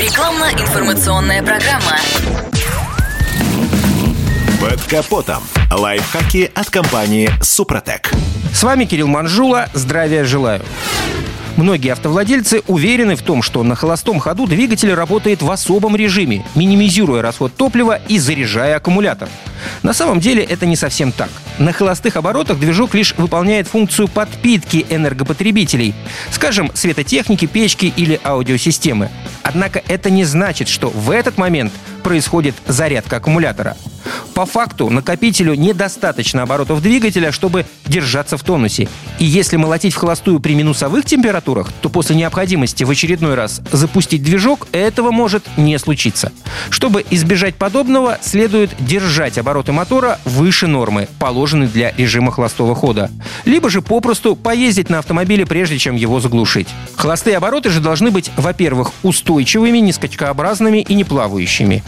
Рекламно-информационная программа. Под капотом. Лайфхаки от компании «Супротек». С вами Кирилл Манжула. Здравия желаю. Многие автовладельцы уверены в том, что на холостом ходу двигатель работает в особом режиме, минимизируя расход топлива и заряжая аккумулятор. На самом деле это не совсем так. На холостых оборотах движок лишь выполняет функцию подпитки энергопотребителей, скажем, светотехники, печки или аудиосистемы. Однако это не значит, что в этот момент происходит зарядка аккумулятора. По факту накопителю недостаточно оборотов двигателя, чтобы держаться в тонусе. И если молотить в холостую при минусовых температурах, то после необходимости в очередной раз запустить движок этого может не случиться. Чтобы избежать подобного, следует держать обороты мотора выше нормы, положенной для режима холостого хода. Либо же попросту поездить на автомобиле, прежде чем его заглушить. Холостые обороты же должны быть, во-первых, устойчивыми, не скачкообразными и не плавающими.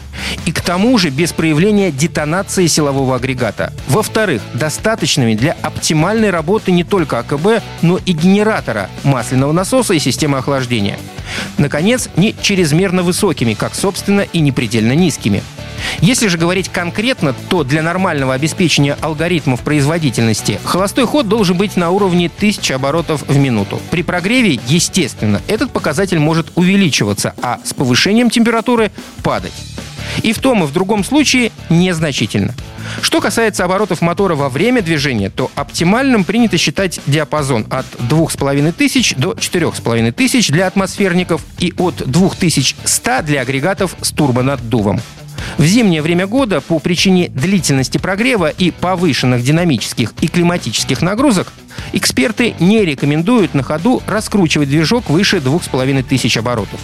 И к тому же без проявления детонации силового агрегата. Во-вторых, достаточными для оптимальной работы не только АКБ, но и генератора, масляного насоса и системы охлаждения. Наконец, не чрезмерно высокими, как, собственно, и не предельно низкими. Если же говорить конкретно, то для нормального обеспечения алгоритмов производительности холостой ход должен быть на уровне 1000 оборотов в минуту. При прогреве, естественно, этот показатель может увеличиваться, а с повышением температуры падать. И в том и в другом случае незначительно. Что касается оборотов мотора во время движения, то оптимальным принято считать диапазон от 2500 до 4500 для атмосферников и от 2100 для агрегатов с турбонаддувом. В зимнее время года по причине длительности прогрева и повышенных динамических и климатических нагрузок эксперты не рекомендуют на ходу раскручивать движок выше 2500 оборотов.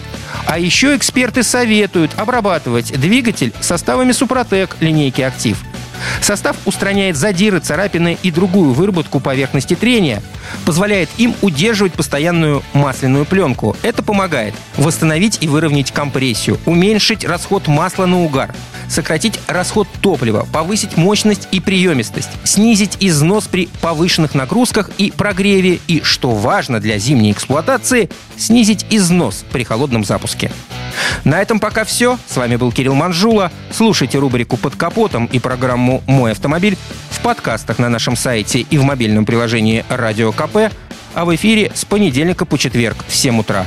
А еще эксперты советуют обрабатывать двигатель составами Супротек линейки «Актив». Состав устраняет задиры, царапины и другую выработку поверхности трения, позволяет им удерживать постоянную масляную пленку. Это помогает восстановить и выровнять компрессию, уменьшить расход масла на угар, сократить расход топлива, повысить мощность и приемистость, снизить износ при повышенных нагрузках и прогреве и, что важно для зимней эксплуатации, снизить износ при холодном запуске. На этом пока все. С вами был Кирилл Манжула. Слушайте рубрику «Под капотом» и программу «Мой автомобиль» в подкастах на нашем сайте и в мобильном приложении «Радио КП», а в эфире с понедельника по четверг в 7 утра.